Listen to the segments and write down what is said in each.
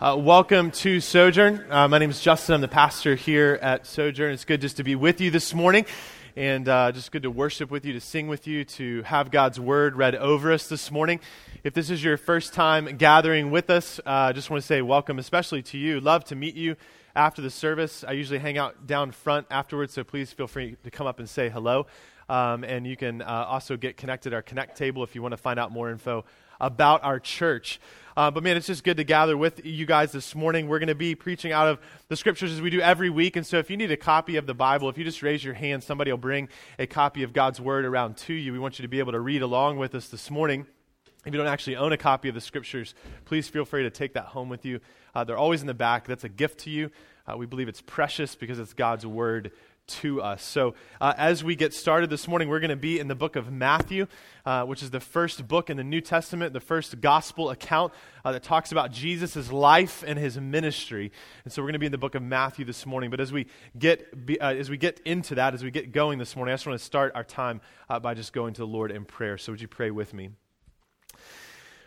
Uh, welcome to Sojourn. Uh, my name is Justin. I'm the pastor here at Sojourn. It's good just to be with you this morning and uh, just good to worship with you, to sing with you, to have God's word read over us this morning. If this is your first time gathering with us, uh, I just want to say welcome, especially to you. Love to meet you after the service. I usually hang out down front afterwards, so please feel free to come up and say hello. Um, and you can uh, also get connected our Connect table if you want to find out more info about our church. Uh, but man, it's just good to gather with you guys this morning. We're going to be preaching out of the scriptures as we do every week. And so if you need a copy of the Bible, if you just raise your hand, somebody will bring a copy of God's word around to you. We want you to be able to read along with us this morning. If you don't actually own a copy of the scriptures, please feel free to take that home with you. Uh, they're always in the back. That's a gift to you. Uh, we believe it's precious because it's God's word to us. So, uh, as we get started this morning, we're going to be in the book of Matthew, uh, which is the first book in the New Testament, the first gospel account uh, that talks about Jesus' life and his ministry. And so, we're going to be in the book of Matthew this morning. But as we get, be, uh, as we get into that, as we get going this morning, I just want to start our time uh, by just going to the Lord in prayer. So, would you pray with me?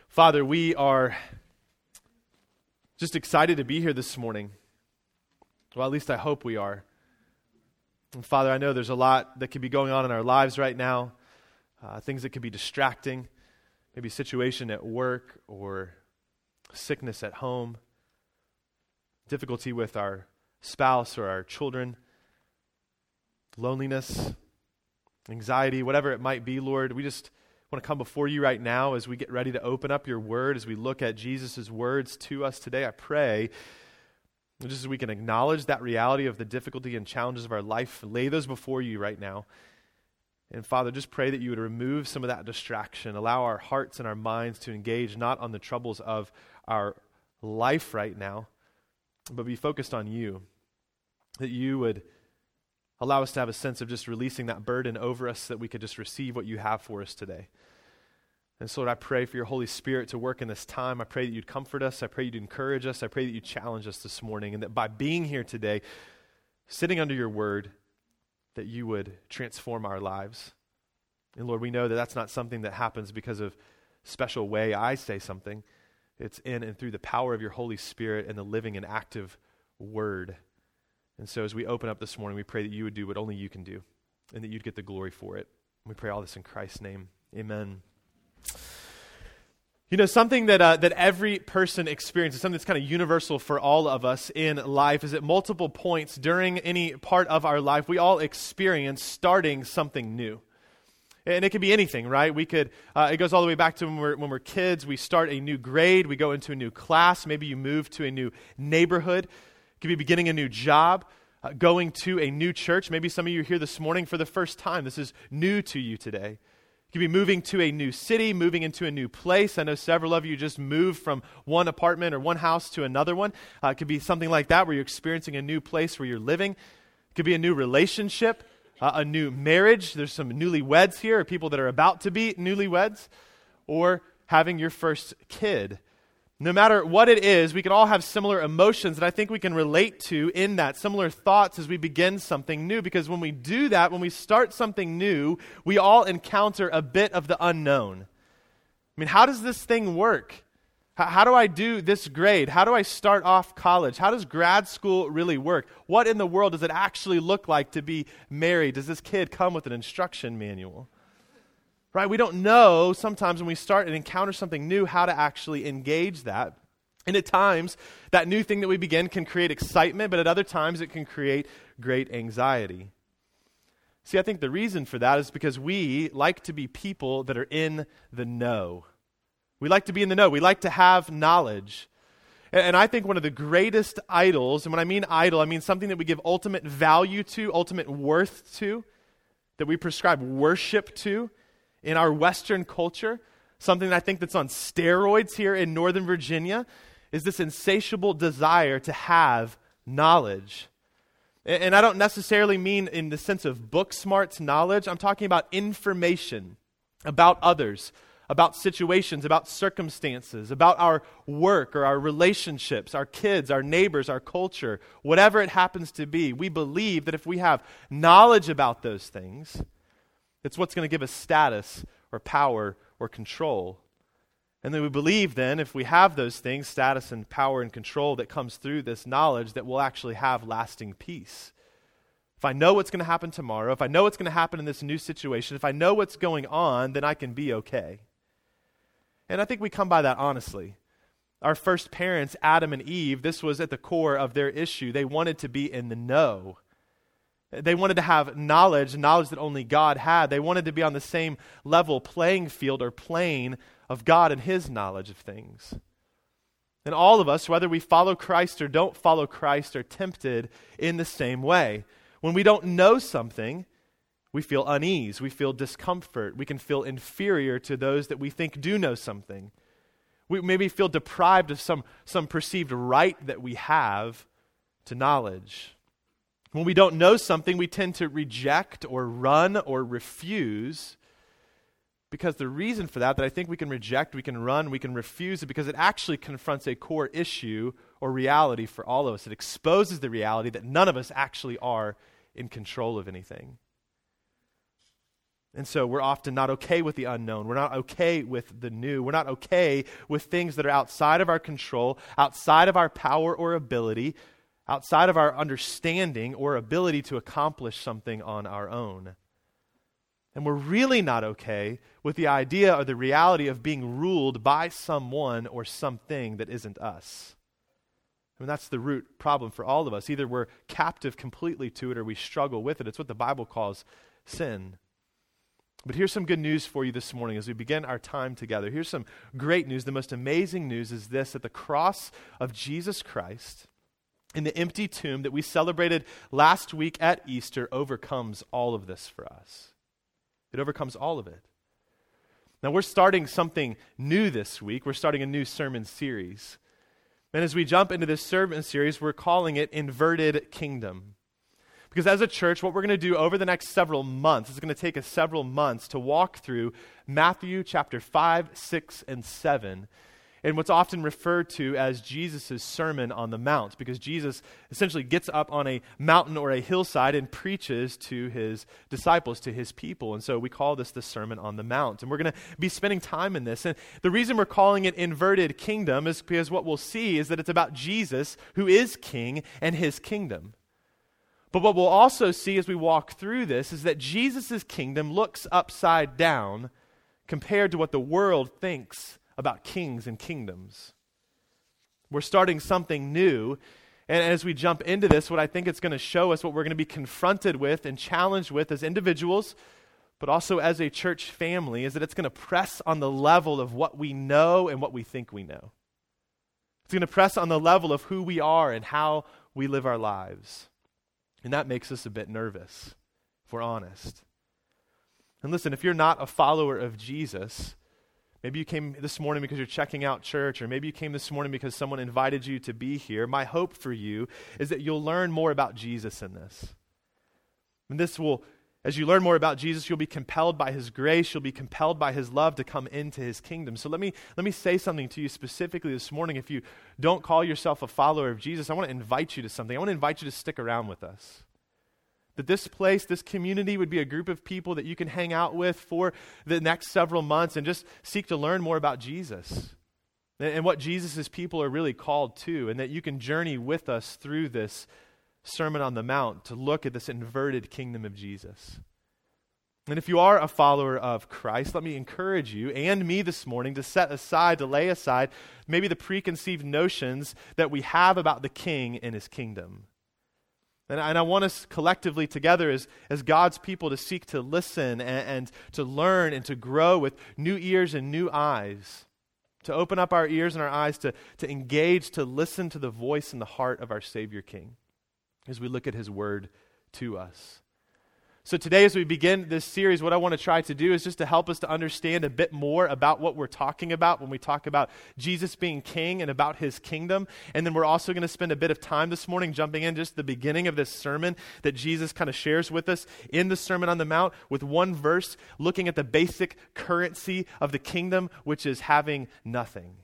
Father, we are just excited to be here this morning. Well, at least I hope we are. And Father, I know there's a lot that could be going on in our lives right now, uh, things that could be distracting, maybe a situation at work or sickness at home, difficulty with our spouse or our children, loneliness, anxiety, whatever it might be, Lord. We just want to come before you right now as we get ready to open up your word, as we look at Jesus' words to us today. I pray just as we can acknowledge that reality of the difficulty and challenges of our life, lay those before you right now. And Father, just pray that you would remove some of that distraction, allow our hearts and our minds to engage not on the troubles of our life right now, but be focused on you. That you would allow us to have a sense of just releasing that burden over us so that we could just receive what you have for us today. And so, Lord, I pray for your Holy Spirit to work in this time. I pray that you'd comfort us. I pray you'd encourage us. I pray that you'd challenge us this morning. And that by being here today, sitting under your word, that you would transform our lives. And Lord, we know that that's not something that happens because of special way I say something. It's in and through the power of your Holy Spirit and the living and active word. And so as we open up this morning, we pray that you would do what only you can do and that you'd get the glory for it. We pray all this in Christ's name. Amen. You know, something that, uh, that every person experiences, something that's kind of universal for all of us in life, is at multiple points during any part of our life, we all experience starting something new. And it could be anything, right? We could, uh, it goes all the way back to when we're, when we're kids. We start a new grade, we go into a new class, maybe you move to a new neighborhood. It could be beginning a new job, uh, going to a new church. Maybe some of you are here this morning for the first time. This is new to you today could be moving to a new city, moving into a new place. I know several of you just moved from one apartment or one house to another one. Uh, it could be something like that where you're experiencing a new place where you're living. It could be a new relationship, uh, a new marriage. There's some newlyweds here, or people that are about to be newlyweds, or having your first kid. No matter what it is, we can all have similar emotions that I think we can relate to in that, similar thoughts as we begin something new. Because when we do that, when we start something new, we all encounter a bit of the unknown. I mean, how does this thing work? How, how do I do this grade? How do I start off college? How does grad school really work? What in the world does it actually look like to be married? Does this kid come with an instruction manual? Right? We don't know sometimes when we start and encounter something new how to actually engage that. And at times, that new thing that we begin can create excitement, but at other times, it can create great anxiety. See, I think the reason for that is because we like to be people that are in the know. We like to be in the know. We like to have knowledge. And I think one of the greatest idols, and when I mean idol, I mean something that we give ultimate value to, ultimate worth to, that we prescribe worship to, in our Western culture, something I think that's on steroids here in Northern Virginia, is this insatiable desire to have knowledge. And I don't necessarily mean in the sense of book smarts knowledge, I'm talking about information about others, about situations, about circumstances, about our work or our relationships, our kids, our neighbors, our culture, whatever it happens to be. We believe that if we have knowledge about those things, it's what's going to give us status or power or control. And then we believe, then, if we have those things, status and power and control that comes through this knowledge, that we'll actually have lasting peace. If I know what's going to happen tomorrow, if I know what's going to happen in this new situation, if I know what's going on, then I can be okay. And I think we come by that honestly. Our first parents, Adam and Eve, this was at the core of their issue. They wanted to be in the know. They wanted to have knowledge, knowledge that only God had. They wanted to be on the same level playing field or plane of God and His knowledge of things. And all of us, whether we follow Christ or don't follow Christ, are tempted in the same way. When we don't know something, we feel unease, we feel discomfort, we can feel inferior to those that we think do know something. We maybe feel deprived of some, some perceived right that we have to knowledge. When we don't know something, we tend to reject or run or refuse because the reason for that, that I think we can reject, we can run, we can refuse, is because it actually confronts a core issue or reality for all of us. It exposes the reality that none of us actually are in control of anything. And so we're often not okay with the unknown. We're not okay with the new. We're not okay with things that are outside of our control, outside of our power or ability, outside of our understanding or ability to accomplish something on our own. And we're really not okay with the idea or the reality of being ruled by someone or something that isn't us. I mean, that's the root problem for all of us. Either we're captive completely to it or we struggle with it. It's what the Bible calls sin. But here's some good news for you this morning as we begin our time together. Here's some great news. The most amazing news is this that the cross of Jesus Christ in the empty tomb that we celebrated last week at Easter overcomes all of this for us. It overcomes all of it. Now, we're starting something new this week. We're starting a new sermon series. And as we jump into this sermon series, we're calling it Inverted Kingdom. Because as a church, what we're going to do over the next several months, it's going to take us several months to walk through Matthew chapter 5, 6, and 7 in what's often referred to as Jesus' Sermon on the Mount, because Jesus essentially gets up on a mountain or a hillside and preaches to his disciples, to his people. And so we call this the Sermon on the Mount. And we're going to be spending time in this. And the reason we're calling it inverted kingdom is because what we'll see is that it's about Jesus, who is king, and his kingdom. But what we'll also see as we walk through this is that Jesus' kingdom looks upside down compared to what the world thinks about kings and kingdoms. We're starting something new. And as we jump into this, what I think it's going to show us, what we're going to be confronted with and challenged with as individuals, but also as a church family, is that it's going to press on the level of what we know and what we think we know. It's going to press on the level of who we are and how we live our lives. And that makes us a bit nervous, if we're honest. And listen, if you're not a follower of Jesus, Maybe you came this morning because you're checking out church, or maybe you came this morning because someone invited you to be here. My hope for you is that you'll learn more about Jesus in this. And this will, as you learn more about Jesus, you'll be compelled by his grace, you'll be compelled by his love to come into his kingdom. So let me, let me say something to you specifically this morning. If you don't call yourself a follower of Jesus, I want to invite you to something. I want to invite you to stick around with us. That this place, this community would be a group of people that you can hang out with for the next several months and just seek to learn more about Jesus and what Jesus' people are really called to, and that you can journey with us through this Sermon on the Mount to look at this inverted kingdom of Jesus. And if you are a follower of Christ, let me encourage you and me this morning to set aside, to lay aside maybe the preconceived notions that we have about the king and his kingdom. And, and I want us collectively together as, as God's people to seek to listen and, and to learn and to grow with new ears and new eyes, to open up our ears and our eyes to, to engage, to listen to the voice and the heart of our Savior King as we look at his word to us. So, today, as we begin this series, what I want to try to do is just to help us to understand a bit more about what we're talking about when we talk about Jesus being king and about his kingdom. And then we're also going to spend a bit of time this morning jumping in just the beginning of this sermon that Jesus kind of shares with us in the Sermon on the Mount with one verse looking at the basic currency of the kingdom, which is having nothing.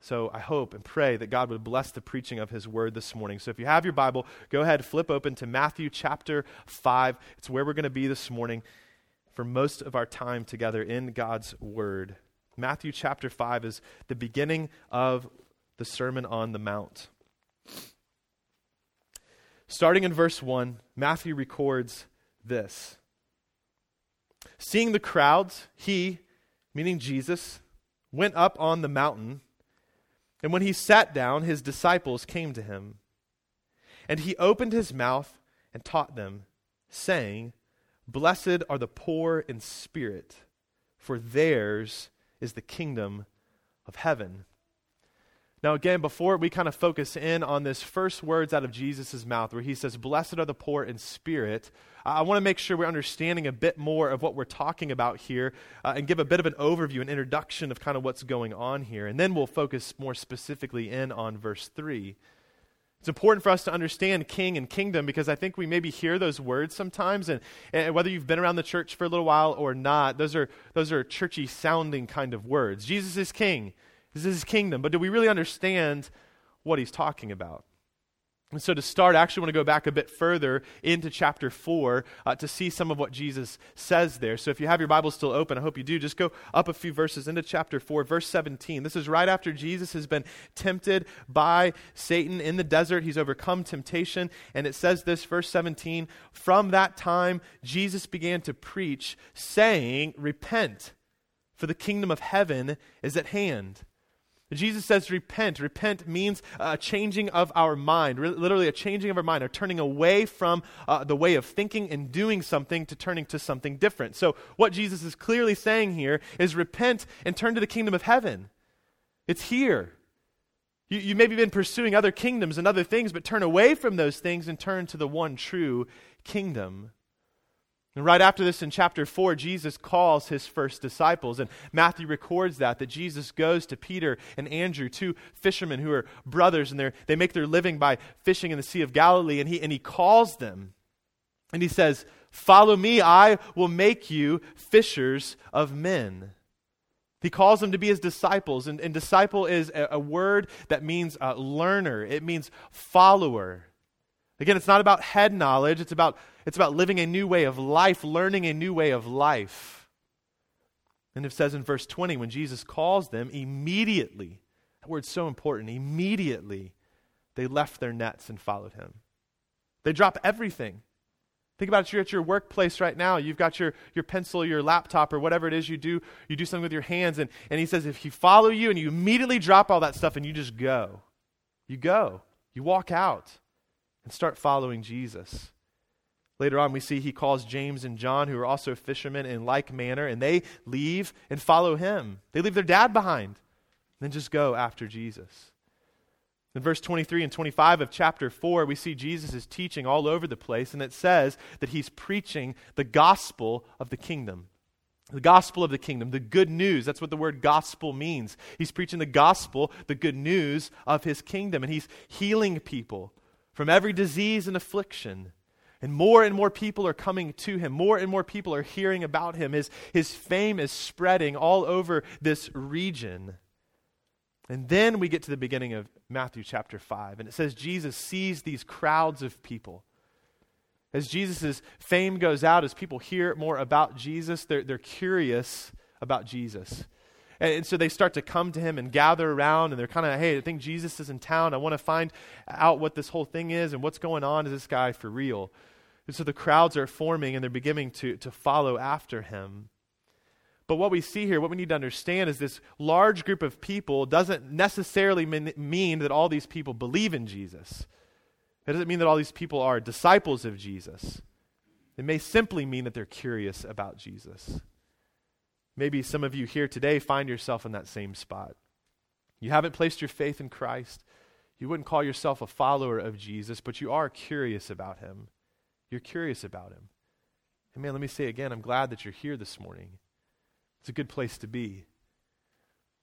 So I hope and pray that God would bless the preaching of his word this morning. So if you have your Bible, go ahead, flip open to Matthew chapter 5. It's where we're going to be this morning for most of our time together in God's word. Matthew chapter 5 is the beginning of the Sermon on the Mount. Starting in verse 1, Matthew records this Seeing the crowds, he, meaning Jesus, went up on the mountain, and when he sat down, his disciples came to him. And he opened his mouth and taught them, saying, Blessed are the poor in spirit, for theirs is the kingdom of heaven. Now, again, before we kind of focus in on this first words out of Jesus' mouth, where he says, Blessed are the poor in spirit, I want to make sure we're understanding a bit more of what we're talking about here uh, and give a bit of an overview, an introduction of kind of what's going on here. And then we'll focus more specifically in on verse 3. It's important for us to understand king and kingdom because I think we maybe hear those words sometimes, and, and, whether you've been around the church for a little while or not, those are, those are churchy sounding kind of words. Jesus is king. This is his kingdom. But do we really understand what he's talking about? And so, to start, I actually want to go back a bit further into chapter 4 uh, to see some of what Jesus says there. So, if you have your Bible still open, I hope you do, just go up a few verses into chapter 4, verse 17. This is right after Jesus has been tempted by Satan in the desert. He's overcome temptation. And it says this, verse 17 From that time, Jesus began to preach, saying, Repent, for the kingdom of heaven is at hand. Jesus says, repent. Repent means a changing of our mind, literally a changing of our mind, or turning away from uh, the way of thinking and doing something to turning to something different. So, what Jesus is clearly saying here is repent and turn to the kingdom of heaven. It's here. You, you maybe been pursuing other kingdoms and other things, but turn away from those things and turn to the one true kingdom. And right after this in chapter 4, Jesus calls his first disciples. And Matthew records that, that Jesus goes to Peter and Andrew, two fishermen who are brothers, and they make their living by fishing in the Sea of Galilee. And he, and he calls them. And he says, Follow me, I will make you fishers of men. He calls them to be his disciples. And, and disciple is a, a, word that means uh, learner, it means follower. Again, it's not about head knowledge, it's about, it's about living a new way of life, learning a new way of life. And it says in verse 20, when Jesus calls them, immediately, that word's so important, immediately they left their nets and followed him. They drop everything. Think about it, you're at your workplace right now. You've got your, your pencil, your laptop, or whatever it is you do. You do something with your hands. And, and he says, if you follow you and you immediately drop all that stuff and you just go, you go, you walk out and start following Jesus. Later on, we see he calls James and John, who are also fishermen, in like manner, and they leave and follow him. They leave their dad behind, then just go after Jesus. In verse 23 and 25 of chapter 4, we see Jesus is teaching all over the place, and it says that he's preaching the gospel of the kingdom. The gospel of the kingdom, the good news. That's what the word gospel means. He's preaching the gospel, the good news of his kingdom, and he's healing people from every disease and affliction. And more and more people are coming to him. More and more people are hearing about him. His, his fame is spreading all over this region. And then we get to the beginning of Matthew chapter 5, and it says Jesus sees these crowds of people. As Jesus' fame goes out, as people hear more about Jesus, they're, they're curious about Jesus. And, and so they start to come to him and gather around, and they're kind of, hey, I think Jesus is in town. I want to find out what this whole thing is and what's going on. Is this guy for real? And so the crowds are forming and they're beginning to, to follow after him. But what we see here, what we need to understand is this large group of people doesn't necessarily mean, mean that all these people believe in Jesus. It doesn't mean that all these people are disciples of Jesus. It may simply mean that they're curious about Jesus. Maybe some of you here today find yourself in that same spot. You haven't placed your faith in Christ. You wouldn't call yourself a follower of Jesus, but you are curious about him. You're curious about him. And man, let me say again, I'm glad that you're here this morning. It's a good place to be.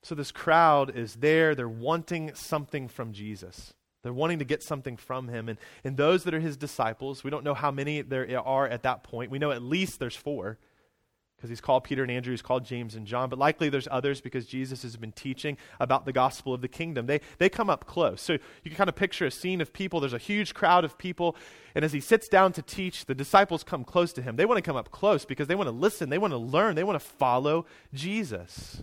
So, this crowd is there. They're wanting something from Jesus. They're wanting to get something from him. And, and those that are his disciples, we don't know how many there are at that point. We know at least there's four because he's called Peter and Andrew, he's called James and John, but likely there's others because Jesus has been teaching about the gospel of the kingdom. They, they come up close. So you can kind of picture a scene of people. There's a huge crowd of people, and as he sits down to teach, the disciples come close to him. They want to come up close because they want to listen, they want to learn, they want to follow Jesus.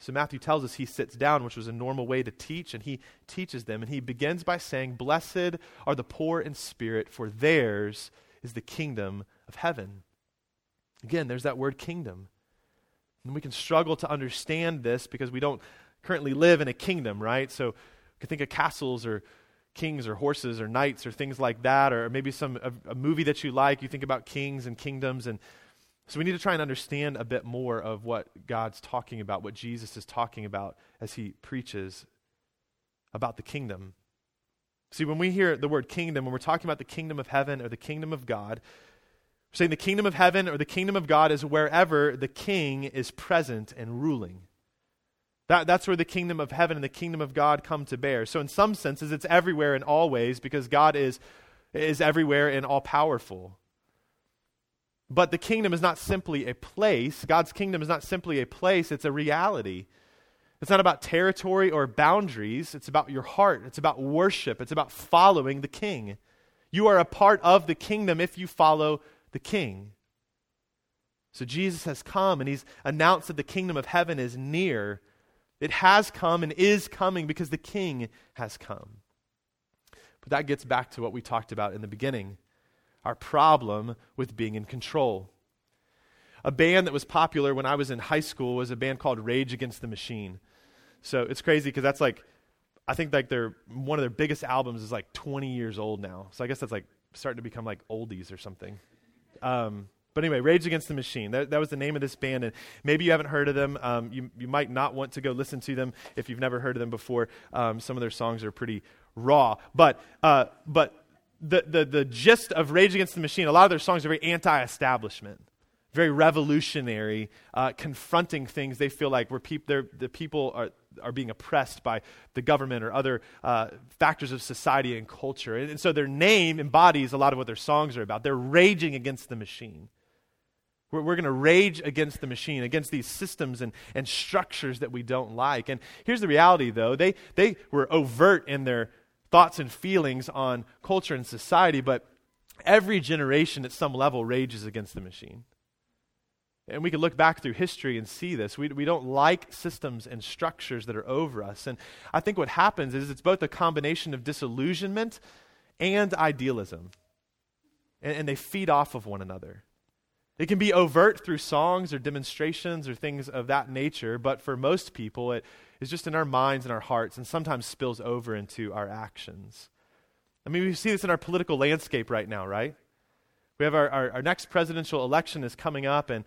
So Matthew tells us he sits down, which was a normal way to teach, and he teaches them. And he begins by saying, Blessed are the poor in spirit, for theirs is the kingdom of heaven. Again, there's that word kingdom. And we can struggle to understand this because we don't currently live in a kingdom, right? So you can think of castles or kings or horses or knights or things like that, or maybe some a, a movie that you like. You think about kings and kingdoms, and so we need to try and understand a bit more of what God's talking about, what Jesus is talking about as he preaches about the kingdom. See, when we hear the word kingdom, when we're talking about the kingdom of heaven or the kingdom of God, we're saying the kingdom of heaven or the kingdom of God is wherever the king is present and ruling. That, that's where the kingdom of heaven and the kingdom of God come to bear. So, in some senses, it's everywhere and all ways because God is, is everywhere and all powerful. But the kingdom is not simply a place. God's kingdom is not simply a place, it's a reality. It's not about territory or boundaries, it's about your heart, it's about worship, it's about following the king. You are a part of the kingdom if you follow the king. So Jesus has come and he's announced that the kingdom of heaven is near. It has come and is coming because the king has come. But that gets back to what we talked about in the beginning our problem with being in control. A band that was popular when I was in high school was a band called Rage Against the Machine. So it's crazy because that's like, I think like their one of their biggest albums is like 20 years old now. So I guess that's like starting to become like oldies or something. Um, but anyway, Rage Against the Machine. That, that was the name of this band. And maybe you haven't heard of them. Um, you, you might not want to go listen to them if you've never heard of them before. Um, some of their songs are pretty raw. But, uh, but the, the, the gist of Rage Against the Machine, a lot of their songs are very anti establishment, very revolutionary, uh, confronting things they feel like where peop- the people are, are being oppressed by the government or other uh, factors of society and culture. And, and so their name embodies a lot of what their songs are about. They're raging against the machine. We're, we're going to rage against the machine, against these systems and, and structures that we don't like. And here's the reality, though they, they were overt in their thoughts and feelings on culture and society, but every generation at some level rages against the machine. And we can look back through history and see this. We, we don't like systems and structures that are over us. And I think what happens is it's both a combination of disillusionment and idealism. And, and they feed off of one another. It can be overt through songs or demonstrations or things of that nature, but for most people, it is just in our minds and our hearts and sometimes spills over into our actions. I mean, we see this in our political landscape right now, right? We have our, our, our next presidential election is coming up, and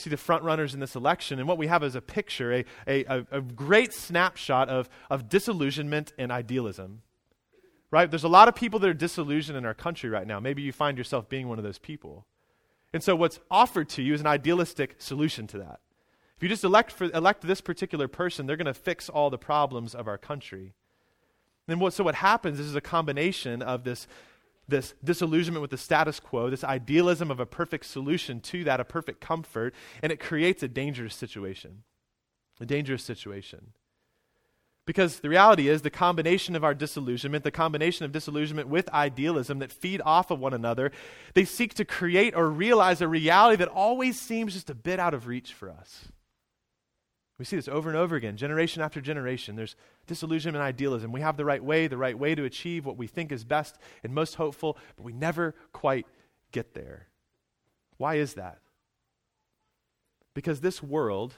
see the front runners in this election, and what we have is a picture, a, a, a great snapshot of, of disillusionment and idealism. Right? There's a lot of people that are disillusioned in our country right now. Maybe you find yourself being one of those people. And so, what's offered to you is an idealistic solution to that. If you just elect, for, elect this particular person, they're going to fix all the problems of our country. And what, so, what happens is a combination of this, this disillusionment with the status quo, this idealism of a perfect solution to that, a perfect comfort, and it creates a dangerous situation. A dangerous situation. Because the reality is, the combination of our disillusionment, the combination of disillusionment with idealism that feed off of one another, they seek to create or realize a reality that always seems just a bit out of reach for us. We see this over and over again, generation after generation. There's disillusionment and idealism. We have the right way, the right way to achieve what we think is best and most hopeful, but we never quite get there. Why is that? Because this world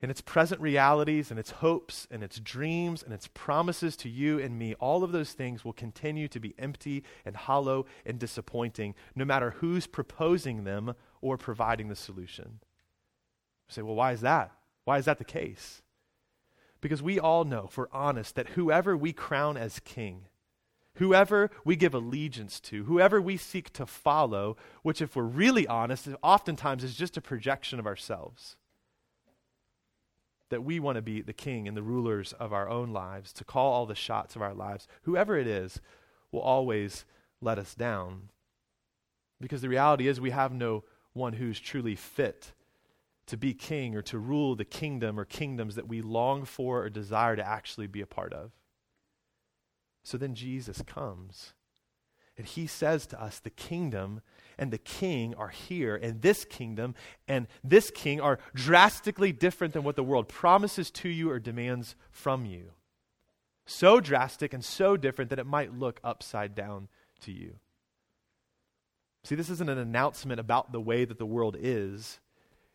in its present realities and its hopes and its dreams and its promises to you and me, all of those things will continue to be empty and hollow and disappointing, no matter who's proposing them or providing the solution. You say, well, why is that? Why is that the case? Because we all know, if we're honest, that whoever we crown as king, whoever we give allegiance to, whoever we seek to follow, which, if we're really honest, oftentimes is just a projection of ourselves that we want to be the king and the rulers of our own lives, to call all the shots of our lives, whoever it is, will always let us down. Because the reality is, we have no one who's truly fit to be king or to rule the kingdom or kingdoms that we long for or desire to actually be a part of. So then Jesus comes. And he says to us, the kingdom and the king are here, and this kingdom and this king are drastically different than what the world promises to you or demands from you. So drastic and so different that it might look upside down to you. See, this isn't an announcement about the way that the world is.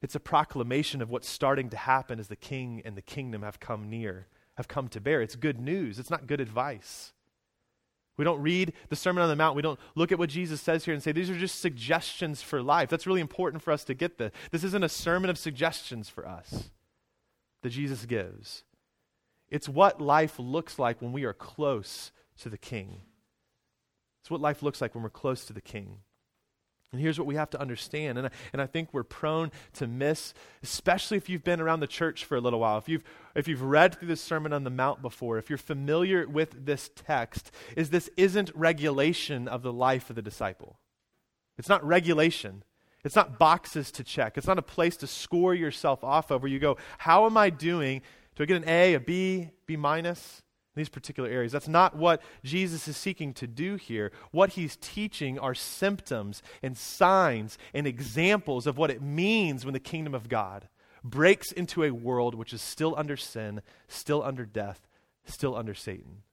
It's a proclamation of what's starting to happen as the king and the kingdom have come near, have come to bear. It's good news, it's not good advice. We don't read the Sermon on the Mount. We don't look at what Jesus says here and say, these are just suggestions for life. That's really important for us to get this. This isn't a sermon of suggestions for us that Jesus gives. It's what life looks like when we are close to the King. It's what life looks like when we're close to the King. And here's what we have to understand, and I, and I think we're prone to miss, especially if you've been around the church for a little while, if you've, if you've read through the Sermon on the Mount before, if you're familiar with this text, is this isn't regulation of the life of the disciple. It's not regulation. It's not boxes to check. It's not a place to score yourself off of where you go, how am I doing? Do I get an A, a B, B minus? These particular areas. That's not what Jesus is seeking to do here. What he's teaching are symptoms and signs and examples of what it means when the kingdom of God breaks into a world which is still under sin, still under death, still under Satan.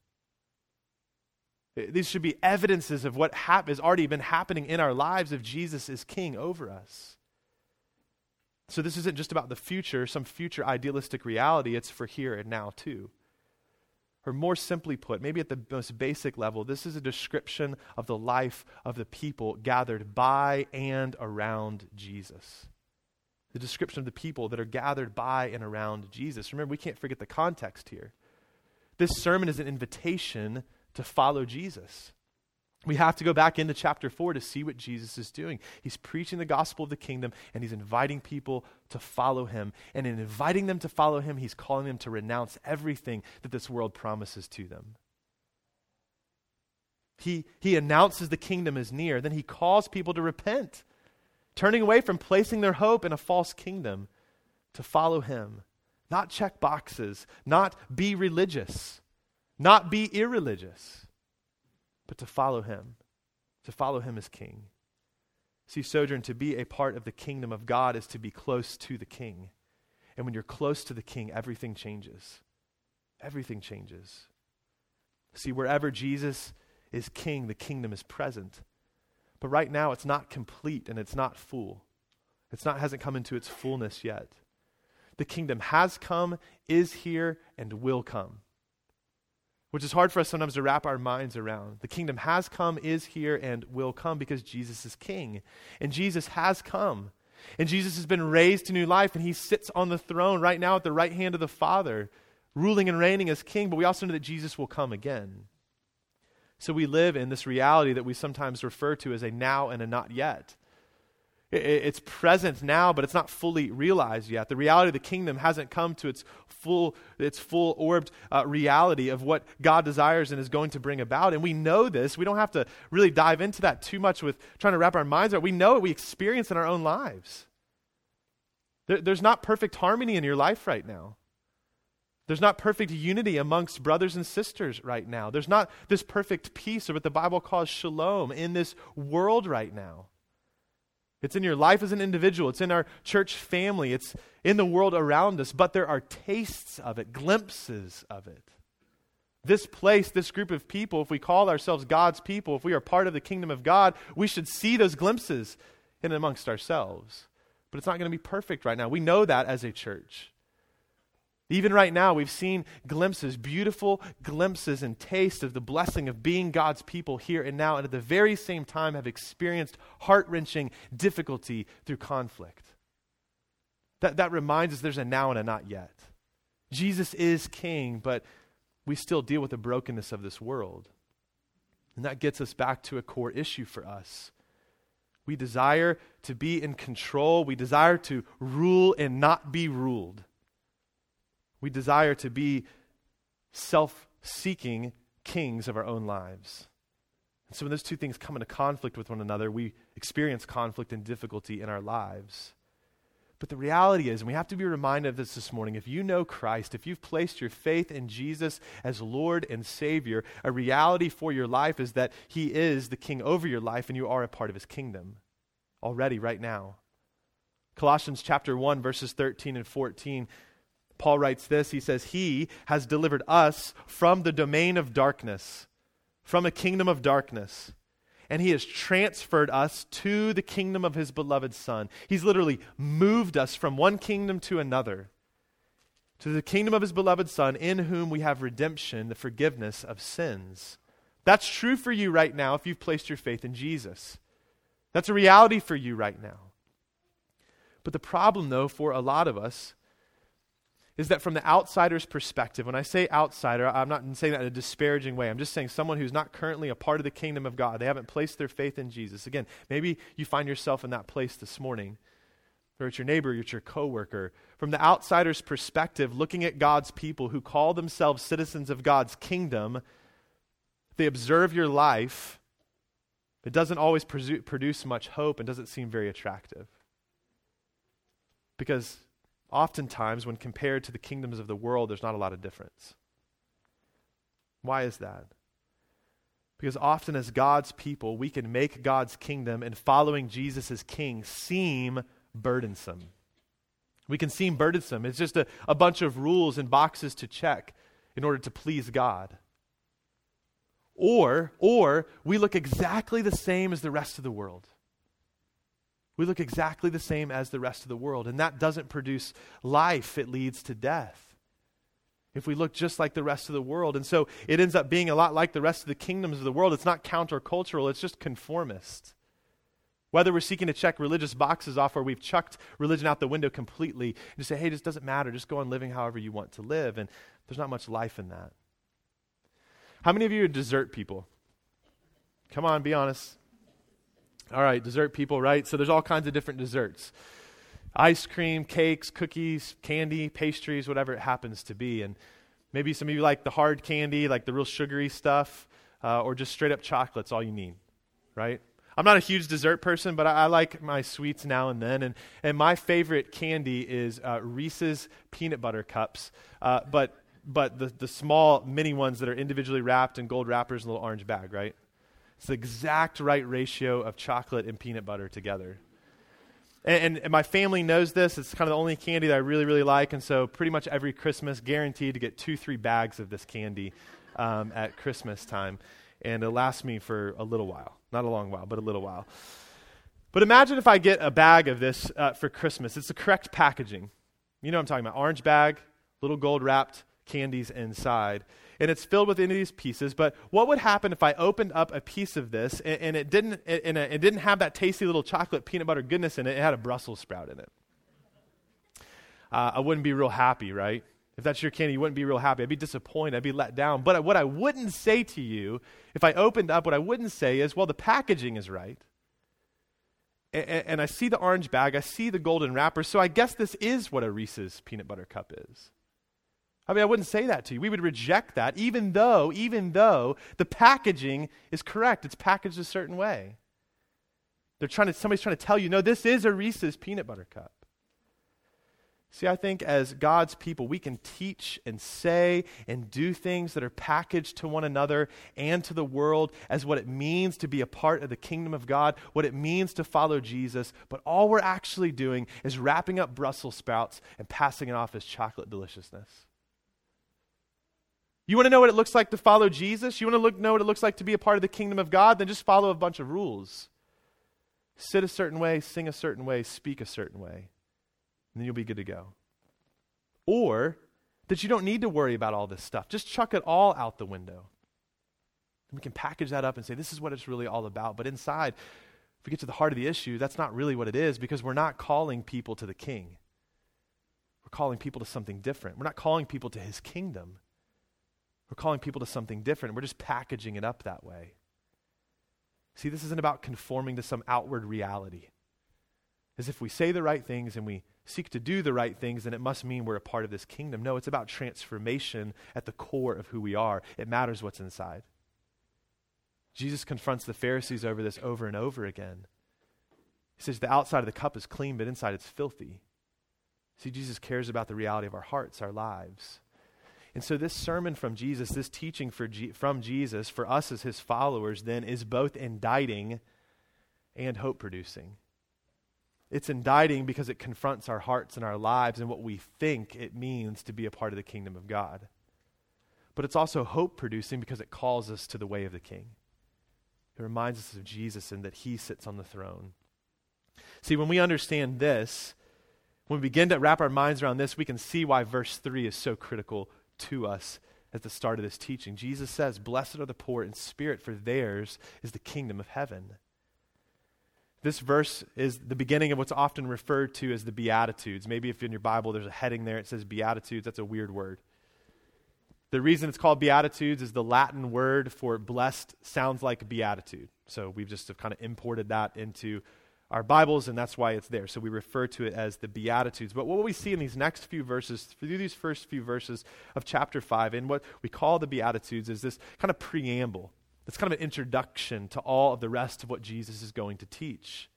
These should be evidences of what hap- has already been happening in our lives if Jesus is king over us. So, this isn't just about the future, some future idealistic reality, it's for here and now, too. Or more simply put, maybe at the most basic level, this is a description of the life of the people gathered by and around Jesus. The description of the people that are gathered by and around Jesus. Remember, we can't forget the context here. This sermon is an invitation to follow Jesus. We have to go back into chapter 4 to see what Jesus is doing. He's preaching the gospel of the kingdom and he's inviting people to follow him. And in inviting them to follow him, he's calling them to renounce everything that this world promises to them. He, he announces the kingdom is near. Then he calls people to repent, turning away from placing their hope in a false kingdom to follow him. Not check boxes, not be religious, not be irreligious but to follow him, to follow him as king. See, Sojourn, to be a part of the kingdom of God is to be close to the king. And when you're close to the king, everything changes. Everything changes. See, wherever Jesus is king, the kingdom is present. But right now, it's not complete and it's not full. It's not hasn't come into its fullness yet. The kingdom has come, is here, and will come which is hard for us sometimes to wrap our minds around. The kingdom has come, is here, and will come because Jesus is king. And Jesus has come. And Jesus has been raised to new life, and he sits on the throne right now at the right hand of the Father, ruling and reigning as king. But we also know that Jesus will come again. So we live in this reality that we sometimes refer to as a now and a not yet. It's present now, but it's not fully realized yet. The reality of the kingdom hasn't come to its full, its full orbed uh, reality of what God desires and is going to bring about. And we know this. We don't have to really dive into that too much with trying to wrap our minds around. We know it. We experience in our own lives. There, there's not perfect harmony in your life right now. There's not perfect unity amongst brothers and sisters right now. There's not this perfect peace or what the Bible calls shalom in this world right now. It's in your life as an individual. It's in our church family. It's in the world around us. But there are tastes of it, glimpses of it. This place, this group of people, if we call ourselves God's people, if we are part of the kingdom of God, we should see those glimpses in amongst ourselves. But it's not going to be perfect right now. We know that as a church. Even right now, we've seen glimpses, beautiful glimpses and taste of the blessing of being God's people here and now, and at the very same time have experienced heart wrenching difficulty through conflict. That, that reminds us there's a now and a not yet. Jesus is king, but we still deal with the brokenness of this world. And that gets us back to a core issue for us. We desire to be in control, we desire to rule and not be ruled. We desire to be self seeking kings of our own lives. And so when those two things come into conflict with one another, we experience conflict and difficulty in our lives. But the reality is, and we have to be reminded of this this morning, if you know Christ, if you've placed your faith in Jesus as Lord and Savior, a reality for your life is that He is the King over your life and you are a part of His kingdom already, right now. Colossians chapter 1, verses 13 and 14, Paul writes this He says, He has delivered us from the domain of darkness, from a kingdom of darkness and he has transferred us to the kingdom of his beloved Son. He's literally moved us from one kingdom to another, to the kingdom of his beloved Son, in whom we have redemption, the forgiveness of sins. That's true for you right now if you've placed your faith in Jesus. That's a reality for you right now. But the problem, though, for a lot of us is that from the outsider's perspective, when I say outsider, I'm not saying that in a disparaging way. I'm just saying someone who's not currently a part of the kingdom of God. They haven't placed their faith in Jesus. Again, maybe you find yourself in that place this morning, or it's your neighbor, it's your coworker. From the outsider's perspective, looking at God's people who call themselves citizens of God's kingdom, they observe your life. It doesn't always produce much hope and doesn't seem very attractive. Because oftentimes, when compared to the kingdoms of the world, there's not a lot of difference. Why is that? Because often, as God's people, we can make God's kingdom and following Jesus as king seem burdensome. We can seem burdensome. It's just a, a bunch of rules and boxes to check in order to please God. Or, or we look exactly the same as the rest of the world. We look exactly the same as the rest of the world, and that doesn't produce life, it leads to death. If we look just like the rest of the world. And so it ends up being a lot like the rest of the kingdoms of the world. It's not countercultural, it's just conformist. Whether we're seeking to check religious boxes off or we've chucked religion out the window completely and just say, hey, this doesn't matter, just go on living however you want to live. And there's not much life in that. How many of you are dessert people? Come on, be honest. All right, dessert people, right? So there's all kinds of different desserts ice cream, cakes, cookies, candy, pastries, whatever it happens to be. And maybe some of you like the hard candy, like the real sugary stuff, uh, or just straight up chocolate's all you need, right? I'm not a huge dessert person, but I, I, like my sweets now and then. And, and my favorite candy is uh, Reese's peanut butter cups, uh, but, but the, the small mini ones that are individually wrapped in gold wrappers in a little orange bag, right? It's the exact right ratio of chocolate and peanut butter together. And, and, and, my family knows this. It's kind of the only candy that I really, really like. And so, pretty much every Christmas, guaranteed to get two, three bags of this candy um, at Christmas time. And it lasts me for a little while. Not a long while, but a little while. But imagine if I get a bag of this uh, for Christmas. It's the correct packaging. You know what I'm talking about orange bag, little gold wrapped candies inside and it's filled with any of these pieces. But what would happen if I opened up a piece of this and, and it didn't and it didn't have that tasty little chocolate peanut butter goodness in it? It had a Brussels sprout in it. Uh, I wouldn't be real happy, right? If that's your candy, you wouldn't be real happy. I'd be disappointed. I'd be let down. But what I wouldn't say to you, if I opened up, what I wouldn't say is, well, the packaging is right. And, and I see the orange bag, I see the golden wrapper, so I guess this is what a Reese's peanut butter cup is. I mean, I wouldn't say that to you. We would reject that, even though, even though the packaging is correct. It's packaged a certain way. They're trying to, somebody's trying to tell you, no, this is a Reese's peanut butter cup. See, I think as God's people, we can teach and say and do things that are packaged to one another and to the world as what it means to be a part of the kingdom of God, what it means to follow Jesus. But all we're actually doing is wrapping up Brussels sprouts and passing it off as chocolate deliciousness. You want to know what it looks like to follow Jesus? You want to look, know what it looks like to be a part of the kingdom of God? Then just follow a bunch of rules. Sit a certain way, sing a certain way, speak a certain way, and then you'll be good to go. Or that you don't need to worry about all this stuff. Just chuck it all out the window. And we can package that up and say, this is what it's really all about. But inside, if we get to the heart of the issue, that's not really what it is because we're not calling people to the king. We're calling people to something different. We're not calling people to his kingdom. We're calling people to something different. We're just packaging it up that way. See, this isn't about conforming to some outward reality. As if we say the right things and we seek to do the right things, then it must mean we're a part of this kingdom. No, it's about transformation at the core of who we are. It matters what's inside. Jesus confronts the Pharisees over this over and over again. He says, The outside of the cup is clean, but inside it's filthy. See, Jesus cares about the reality of our hearts, our lives. And so, this sermon from Jesus, this teaching G- from Jesus for us as his followers, then is both indicting and hope producing. It's indicting because it confronts our hearts and our lives and what we think it means to be a part of the kingdom of God. But it's also hope producing because it calls us to the way of the king. It reminds us of Jesus and that he sits on the throne. See, when we understand this, when we begin to wrap our minds around this, we can see why verse 3 is so critical to us at the start of this teaching. Jesus says, Blessed are the poor in spirit, for theirs is the kingdom of heaven. This verse is the beginning of what's often referred to as the Beatitudes. Maybe if in your Bible there's a heading there, it says Beatitudes. That's a weird word. The reason it's called Beatitudes is the Latin word for blessed sounds like beatitude. So we've just kind of imported that into our Bibles, and that's why it's there. So we refer to it as the Beatitudes. But what we see in these next few verses, through these first few verses of chapter 5, and what we call the Beatitudes, is this kind of preamble. It's kind of an introduction to all of the rest of what Jesus is going to teach.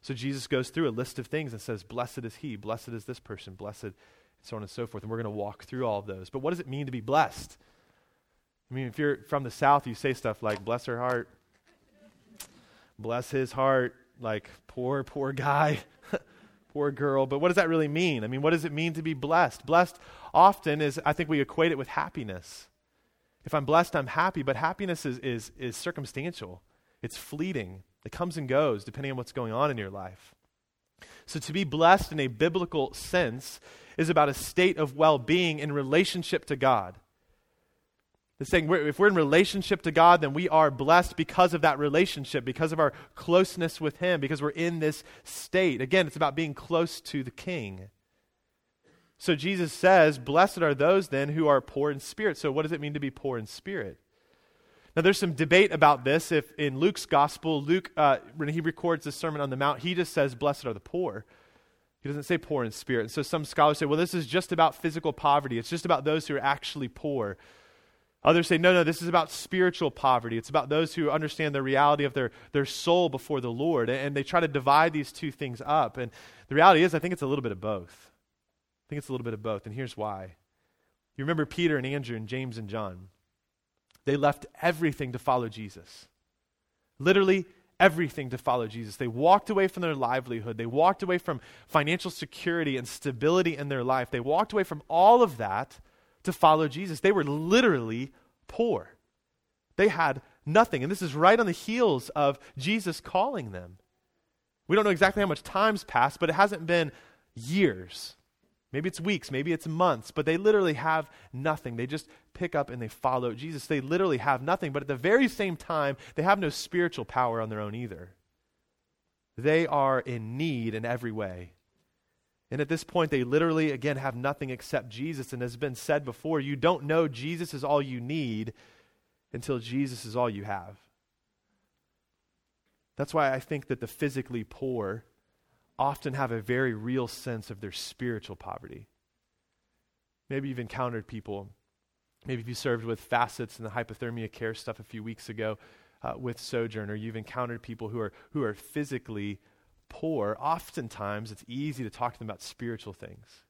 So Jesus goes through a list of things and says, Blessed is he, blessed is this person, blessed, and so on and so forth. And we're going to walk through all of those. But what does it mean to be blessed? I mean, if you're from the South, you say stuff like, Bless her heart, bless his heart, like poor, poor guy, poor girl. But what does that really mean? I mean, what does it mean to be blessed? Blessed often is, I think we equate it with happiness. If I'm blessed, I'm happy, but happiness is, is, is circumstantial, it's fleeting, it comes and goes depending on what's going on in your life. So, to be blessed in a biblical sense is about a state of well being in relationship to God. It's saying we're, if we're in relationship to God, then we are blessed because of that relationship, because of our closeness with Him, because we're in this state. Again, it's about being close to the King. So Jesus says, Blessed are those then who are poor in spirit. So, what does it mean to be poor in spirit? Now, there's some debate about this. If in Luke's gospel, Luke, uh, when he records the Sermon on the Mount, he just says, Blessed are the poor. He doesn't say poor in spirit. And so some scholars say, well, this is just about physical poverty. It's just about those who are actually poor. Others say, no, no, this is about spiritual poverty. It's about those who understand the reality of their, their soul before the Lord. And they try to divide these two things up. And the reality is, I think it's a little bit of both. I think it's a little bit of both. And here's why. You remember Peter and Andrew and James and John? They left everything to follow Jesus. Literally everything to follow Jesus. They walked away from their livelihood. They walked away from financial security and stability in their life. They walked away from all of that to follow Jesus. They were literally poor. They had nothing. And this is right on the heels of Jesus calling them. We don't know exactly how much time's passed, but it hasn't been years. Maybe it's weeks, maybe it's months, but they literally have nothing. They just pick up and they follow Jesus. They literally have nothing, but at the very same time, they have no spiritual power on their own either. They are in need in every way. And at this point, they literally, again, have nothing except Jesus. And as has been said before, you don't know Jesus is all you need until Jesus is all you have. That's why I think that the physically poor often have a very real sense of their spiritual poverty. Maybe you've encountered people, maybe if you served with FACETS and the hypothermia care stuff a few weeks ago uh, with Sojourner, you've encountered people who are, who are physically poor, oftentimes it's easy to talk to them about spiritual things.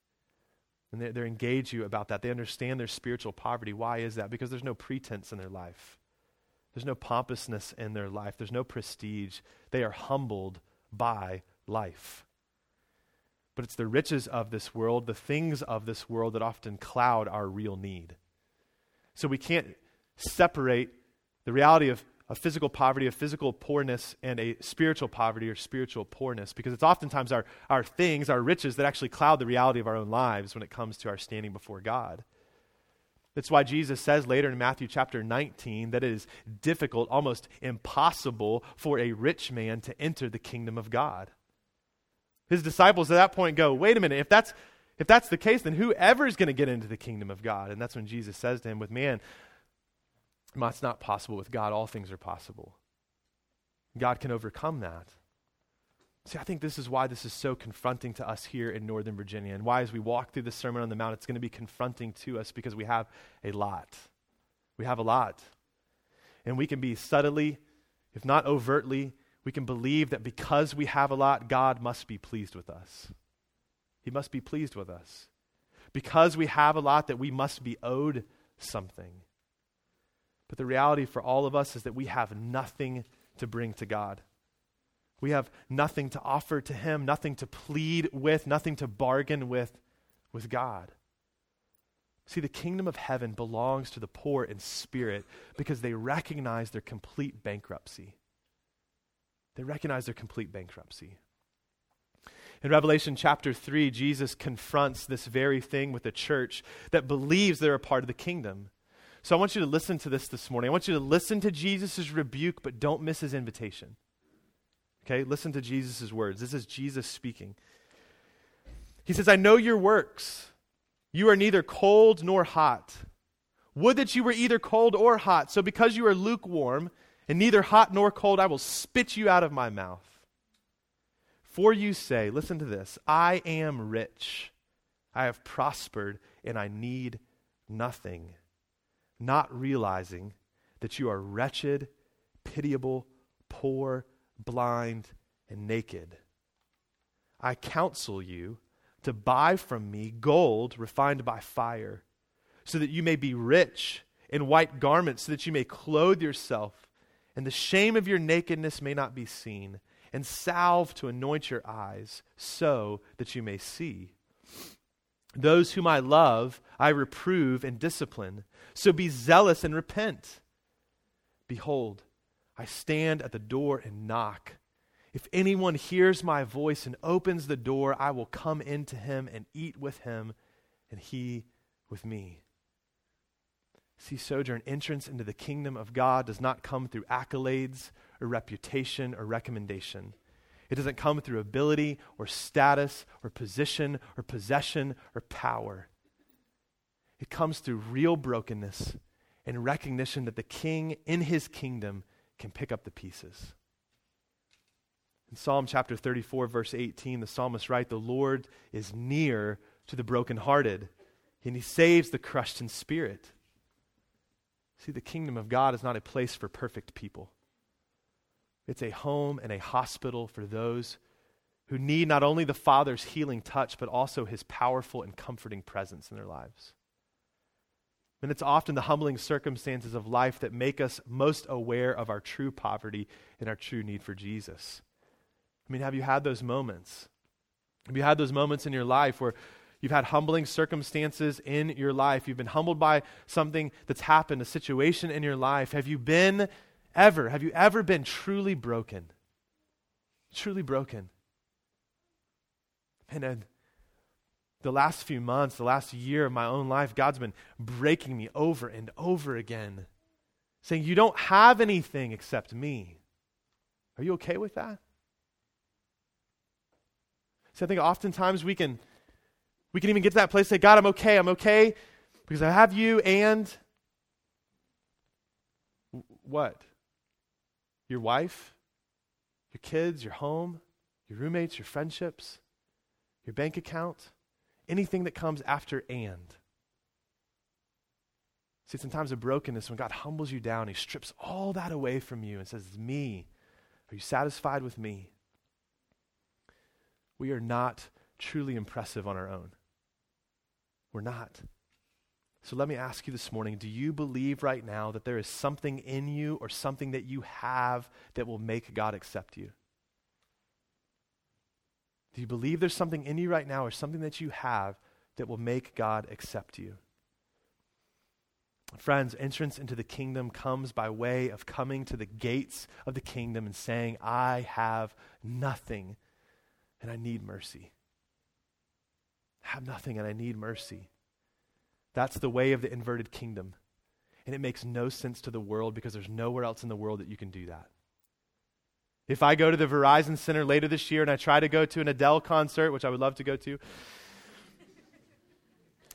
And they, they engage you about that. They understand their spiritual poverty. Why is that? Because there's no pretense in their life. There's no pompousness in their life. There's no prestige. They are humbled by life. But it's the riches of this world, the things of this world that often cloud our real need. So we can't separate the reality of a physical poverty, a physical poorness, and a spiritual poverty or spiritual poorness, because it's oftentimes our, our things, our riches, that actually cloud the reality of our own lives when it comes to our standing before God. That's why Jesus says later in Matthew chapter 19 that it is difficult, almost impossible, for a rich man to enter the kingdom of God. His disciples at that point go, wait a minute, if that's, if that's the case, then whoever is going to get into the kingdom of God? And that's when Jesus says to him, with man, it's not possible. With God, all things are possible. God can overcome that. See, I think this is why this is so confronting to us here in Northern Virginia, and why, as we walk through the Sermon on the Mount, it's going to be confronting to us because we have a lot. We have a lot. And we can be subtly, if not overtly, we can believe that because we have a lot, God must be pleased with us. He must be pleased with us. Because we have a lot, that we must be owed something. But the reality for all of us is that we have nothing to bring to God. We have nothing to offer to Him, nothing to plead with, nothing to bargain with with God. See, the kingdom of heaven belongs to the poor in spirit because they recognize their complete bankruptcy. They recognize their complete bankruptcy. In Revelation chapter 3, Jesus confronts this very thing with a church that believes they're a part of the kingdom. So I want you to listen to this this morning. I want you to listen to Jesus' rebuke, but don't miss his invitation. Okay, listen to Jesus' words. This is Jesus speaking. He says, I know your works. You are neither cold nor hot. Would that you were either cold or hot. So because you are lukewarm and neither hot nor cold, I will spit you out of my mouth. For you say, listen to this I am rich, I have prospered, and I need nothing, not realizing that you are wretched, pitiable, poor, blind, and naked. I counsel you to buy from me gold refined by fire, so that you may be rich, in white garments, so that you may clothe yourself, and the shame of your nakedness may not be seen, and salve to anoint your eyes, so that you may see. Those whom I love, I reprove and discipline. So be zealous and repent. Behold, I stand at the door and knock. If anyone hears my voice and opens the door, I will come into him and eat with him, and he with me. See, Sojourn, entrance into the kingdom of God does not come through accolades or reputation or recommendation. It doesn't come through ability or status or position or possession or power. It comes through real brokenness and recognition that the king in his kingdom can pick up the pieces. In Psalm chapter 34, verse 18, the psalmist writes, The Lord is near to the brokenhearted, and he saves the crushed in spirit. See, the kingdom of God is not a place for perfect people. It's a home and a hospital for those who need not only the Father's healing touch, but also his powerful and comforting presence in their lives. And it's often the humbling circumstances of life that make us most aware of our true poverty and our true need for Jesus. I mean, have you had those moments? Have you had those moments in your life where you've had humbling circumstances in your life? You've been humbled by something that's happened, a situation in your life. Have you been ever, have you ever been truly broken? Truly broken. And then the last few months, the last year of my own life, God's been breaking me over and over again, saying, You don't have anything except me. Are you okay with that? So I think oftentimes we can we can even get to that place say, God, I'm okay, I'm okay because I have you and what? Your wife, your kids, your home, your roommates, your friendships, your bank account, anything that comes after and. See, it's in of brokenness when God humbles you down, He strips all that away from you and says, It's me. Are you satisfied with me? We are not truly impressive on our own. We're not. So let me ask you this morning do you believe right now that there is something in you or something that you have that will make God accept you? Do you believe there's something in you right now or something that you have that will make God accept you? Friends, entrance into the kingdom comes by way of coming to the gates of the kingdom and saying, I have nothing and I need mercy. I have nothing and I need mercy. That's the way of the inverted kingdom. And it makes no sense to the world because there's nowhere else in the world that you can do that. If I go to the Verizon Center later this year and I try to go to an Adele concert, which I would love to go to,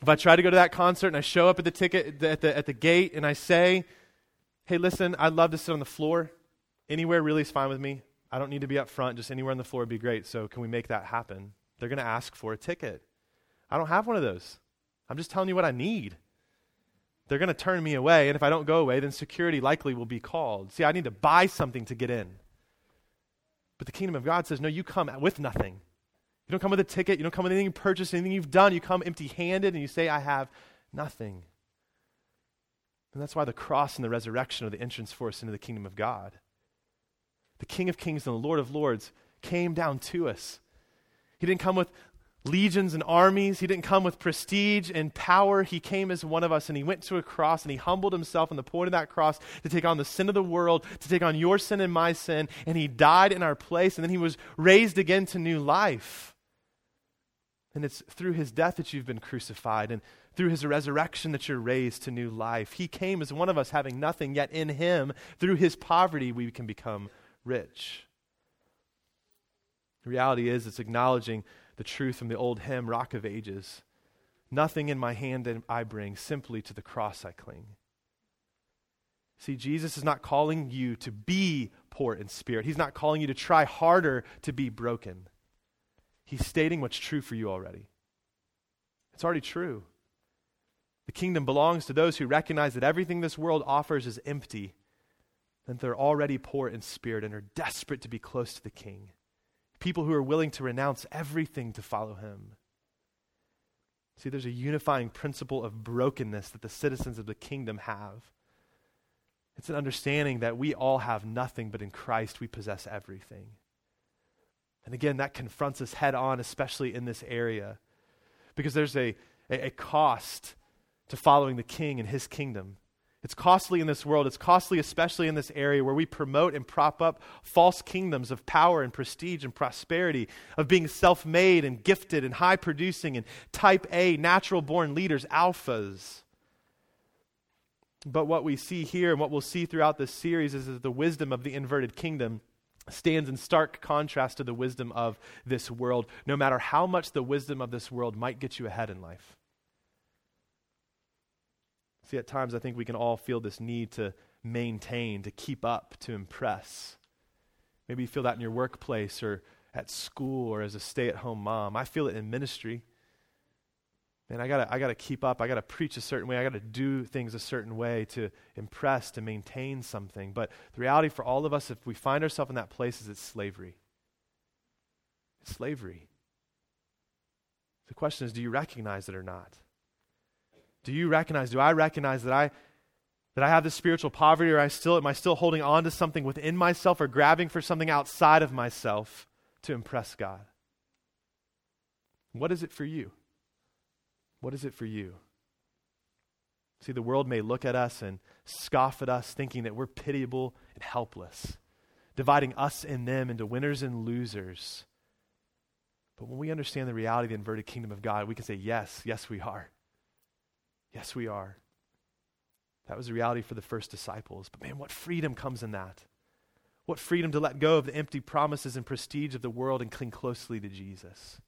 if I try to go to that concert and I show up at the ticket at the, at the gate and I say, hey, listen, I'd love to sit on the floor. Anywhere really is fine with me. I don't need to be up front, just anywhere on the floor would be great. So, can we make that happen? They're going to ask for a ticket. I don't have one of those. I'm just telling you what I need. They're going to turn me away, and if I don't go away, then security likely will be called. See, I need to buy something to get in. But the kingdom of God says, no, you come with nothing. You don't come with a ticket. You don't come with anything you purchased, anything you've done. You come empty handed and you say, I have nothing. And that's why the cross and the resurrection are the entrance for us into the kingdom of God. The King of Kings and the Lord of Lords came down to us. He didn't come with legions and armies. He didn't come with prestige and power. He came as one of us and he went to a cross and he humbled himself on the point of that cross to take on the sin of the world, to take on your sin and my sin. And he died in our place and then he was raised again to new life. And it's through his death that you've been crucified and through his resurrection that you're raised to new life. He came as one of us having nothing, yet in him, through his poverty, we can become rich. The reality is, it's acknowledging the truth from the old hymn, Rock of Ages. Nothing in my hand I bring, simply to the cross I cling. See, Jesus is not calling you to be poor in spirit. He's not calling you to try harder to be broken. He's stating what's true for you already. It's already true. The kingdom belongs to those who recognize that everything this world offers is empty, that they're already poor in spirit and are desperate to be close to the king people who are willing to renounce everything to follow him. See, there's a unifying principle of brokenness that the citizens of the kingdom have. It's an understanding that we all have nothing, but in Christ we possess everything. And again, that confronts us head on, especially in this area, because there's a, a, a cost to following the king and his kingdom. It's costly in this world. It's costly, especially in this area where we promote and prop up false kingdoms of power and prestige and prosperity, of being self made and gifted and high producing and type A, natural born leaders, alphas. But what we see here and what we'll see throughout this series is that the wisdom of the inverted kingdom stands in stark contrast to the wisdom of this world, no matter how much the wisdom of this world might get you ahead in life. See, at times I think we can all feel this need to maintain, to keep up, to impress. Maybe you feel that in your workplace or at school or as a stay at home mom. I feel it in ministry. Man, I gotta, I gotta keep up. I gotta preach a certain way. I gotta do things a certain way to impress, to maintain something. But the reality for all of us, if we find ourselves in that place, is it's slavery. It's slavery. The question is, do you recognize it or not? Do you recognize, do I recognize that I that I have this spiritual poverty or I still am I still holding on to something within myself or grabbing for something outside of myself to impress God? What is it for you? What is it for you? See, the world may look at us and scoff at us, thinking that we're pitiable and helpless, dividing us and them into winners and losers. But when we understand the reality of the inverted kingdom of God, we can say, Yes, yes, we are. Yes, we are. That was the reality for the first disciples. But man, what freedom comes in that? What freedom to let go of the empty promises and prestige of the world and cling closely to Jesus.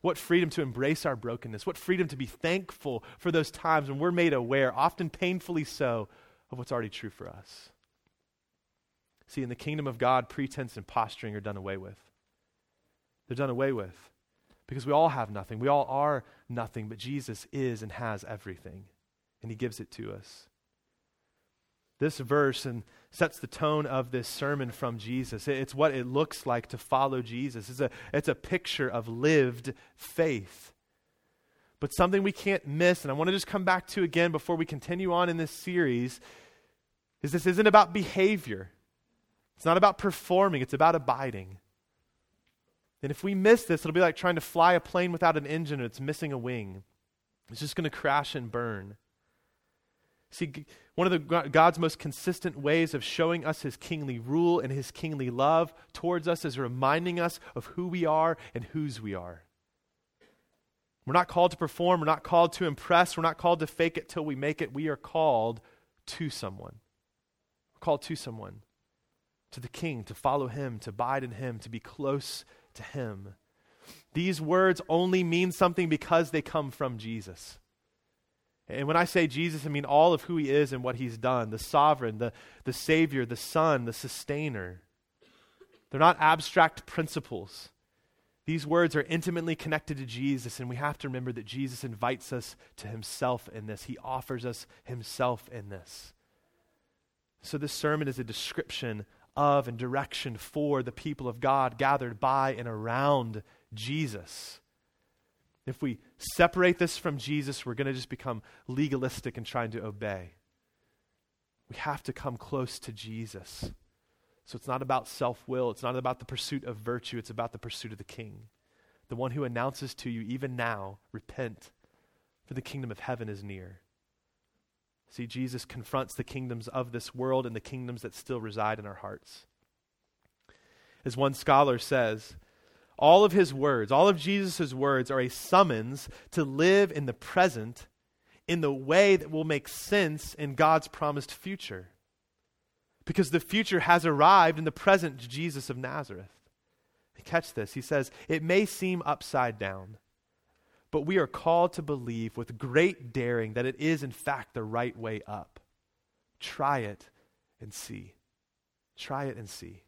What freedom to embrace our brokenness. What freedom to be thankful for those times when we're made aware, often painfully so, of what's already true for us. See, in the kingdom of God, pretense and posturing are done away with. They're done away with because we all have nothing. We all are nothing, but Jesus is and has everything, and he gives it to us. This verse and sets the tone of this sermon from Jesus. It's what it looks like to follow Jesus. It's a, it's a picture of lived faith. But something we can't miss, and I want to just come back to again before we continue on in this series, is this isn't about behavior. It's not about performing, it's about abiding. And if we miss this, it'll be like trying to fly a plane without an engine and it's missing a wing. It's just going to crash and burn. See, one of the God's most consistent ways of showing us his kingly rule and his kingly love towards us is reminding us of who we are and whose we are. We're not called to perform, we're not called to impress, we're not called to fake it till we make it. We are called to someone. We're called to someone. To the king, to follow him, to abide in him, to be close to him. These words only mean something because they come from Jesus. And when I say Jesus, I mean all of who he is and what he's done the sovereign, the, the Savior, the Son, the sustainer. They're not abstract principles. These words are intimately connected to Jesus, and we have to remember that Jesus invites us to himself in this. He offers us himself in this. So, this sermon is a description of and direction for the people of God gathered by and around Jesus. If we separate this from Jesus, we're going to just become legalistic and trying to obey. We have to come close to Jesus. So it's not about self will, it's not about the pursuit of virtue, it's about the pursuit of the King. The one who announces to you, even now, repent, for the kingdom of heaven is near. See, Jesus confronts the kingdoms of this world and the kingdoms that still reside in our hearts. As one scholar says, all of his words, all of Jesus' words are a summons to live in the present in the way that will make sense in God's promised future. Because the future has arrived in the present Jesus of Nazareth. Catch this. He says, It may seem upside down, but we are called to believe with great daring that it is, in fact, the right way up. Try it and see. Try it and see.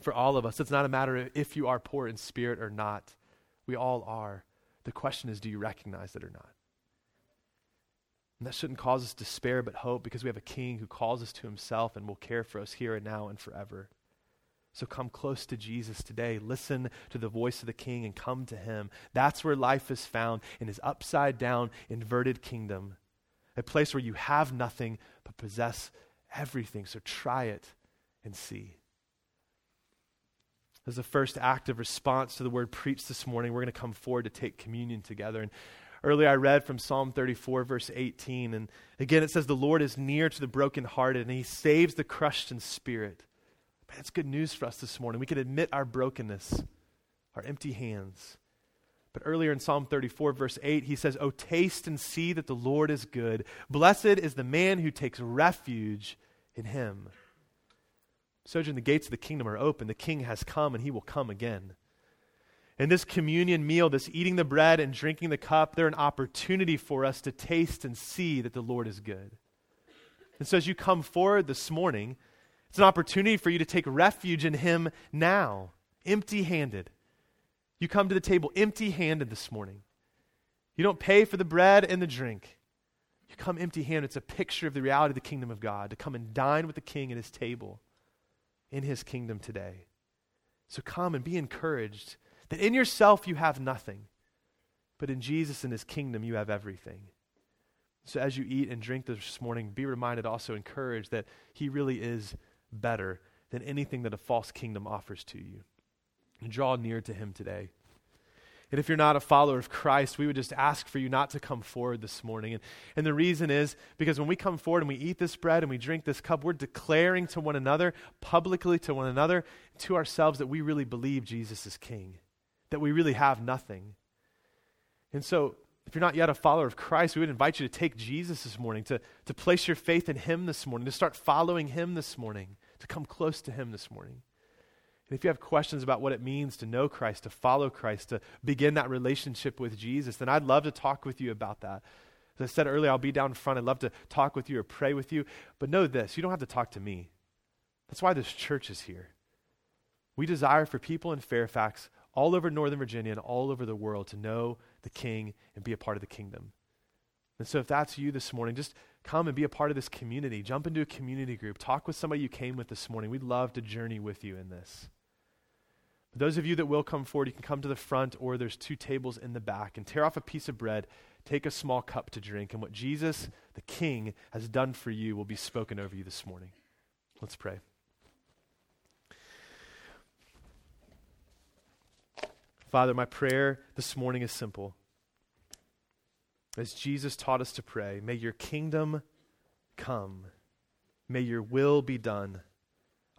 For all of us, it's not a matter of if you are poor in spirit or not. We all are. The question is, do you recognize it or not? And that shouldn't cause us despair, but hope, because we have a king who calls us to himself and will care for us here and now and forever. So come close to Jesus today. Listen to the voice of the king and come to him. That's where life is found in his upside down, inverted kingdom. A place where you have nothing but possess everything. So try it and see. As the first act of response to the word preached this morning, we're going to come forward to take communion together. And Earlier, I read from Psalm 34, verse 18. And again, it says, The Lord is near to the brokenhearted, and he saves the crushed in spirit. That's good news for us this morning. We can admit our brokenness, our empty hands. But earlier in Psalm 34, verse 8, he says, Oh, taste and see that the Lord is good. Blessed is the man who takes refuge in him. Sojourn, the gates of the kingdom are open. The king has come, and he will come again. In this communion meal, this eating the bread and drinking the cup, they're an opportunity for us to taste and see that the Lord is good. And so as you come forward this morning, it's an opportunity for you to take refuge in Him now, empty handed. You come to the table empty handed this morning. You don't pay for the bread and the drink. You come empty handed. It's a picture of the reality of the kingdom of God to come and dine with the king at his table in his kingdom today. So come and be encouraged that in yourself you have nothing, but in Jesus and his kingdom you have everything. So as you eat and drink this morning, be reminded, also encouraged that he really is better than anything that a false kingdom offers to you. And draw near to him today. And if you're not a follower of Christ, we would just ask for you not to come forward this morning. And, and the reason is because when we come forward and we eat this bread and we drink this cup, we're declaring to one another, publicly to one another, to ourselves, that we really believe Jesus is King that we really have nothing. And so, if you're not yet a follower of Christ, we would invite you to take Jesus this morning, to, to place your faith in Him this morning, to start following Him this morning, to come close to Him this morning. And if you have questions about what it means to know Christ, to follow Christ, to begin that relationship with Jesus, then I'd love to talk with you about that. As I said earlier, I'll be down front. I'd love to talk with you or pray with you. But know this you don't have to talk to me. That's why this church is here. We desire for people in Fairfax all over Northern Virginia and all over the world to know the King and be a part of the kingdom. And so, if that's you this morning, just come and be a part of this community. Jump into a community group. Talk with somebody you came with this morning. We'd love to journey with you in this. For those of you that will come forward, you can come to the front, or there's two tables in the back, and tear off a piece of bread, take a small cup to drink, and what Jesus, the King, has done for you will be spoken over you this morning. Let's pray. Father, my prayer this morning is simple. As Jesus taught us to pray, may your kingdom come. May your will be done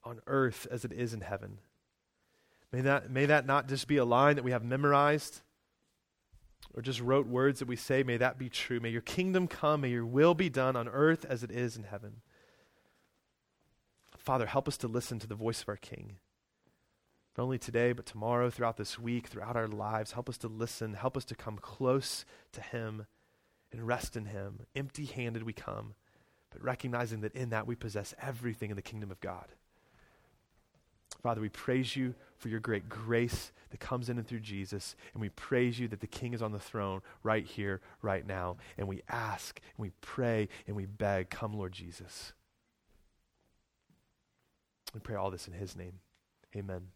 on earth as it is in heaven. May that, may that not just be a line that we have memorized or just rote words that we say. May that be true. May your kingdom come. May your will be done on earth as it is in heaven. Father, help us to listen to the voice of our King not only today, but tomorrow, throughout this week, throughout our lives. Help us to listen. Help us to come close to Him and rest in Him. Empty handed we come, but recognizing that in that we possess everything in the kingdom of God. Father, we praise you for your great grace that comes in and through Jesus. And we praise you that the King is on the throne right here, right now. And we ask, and we pray, and we beg, come, Lord Jesus. We pray all this in his name. Amen.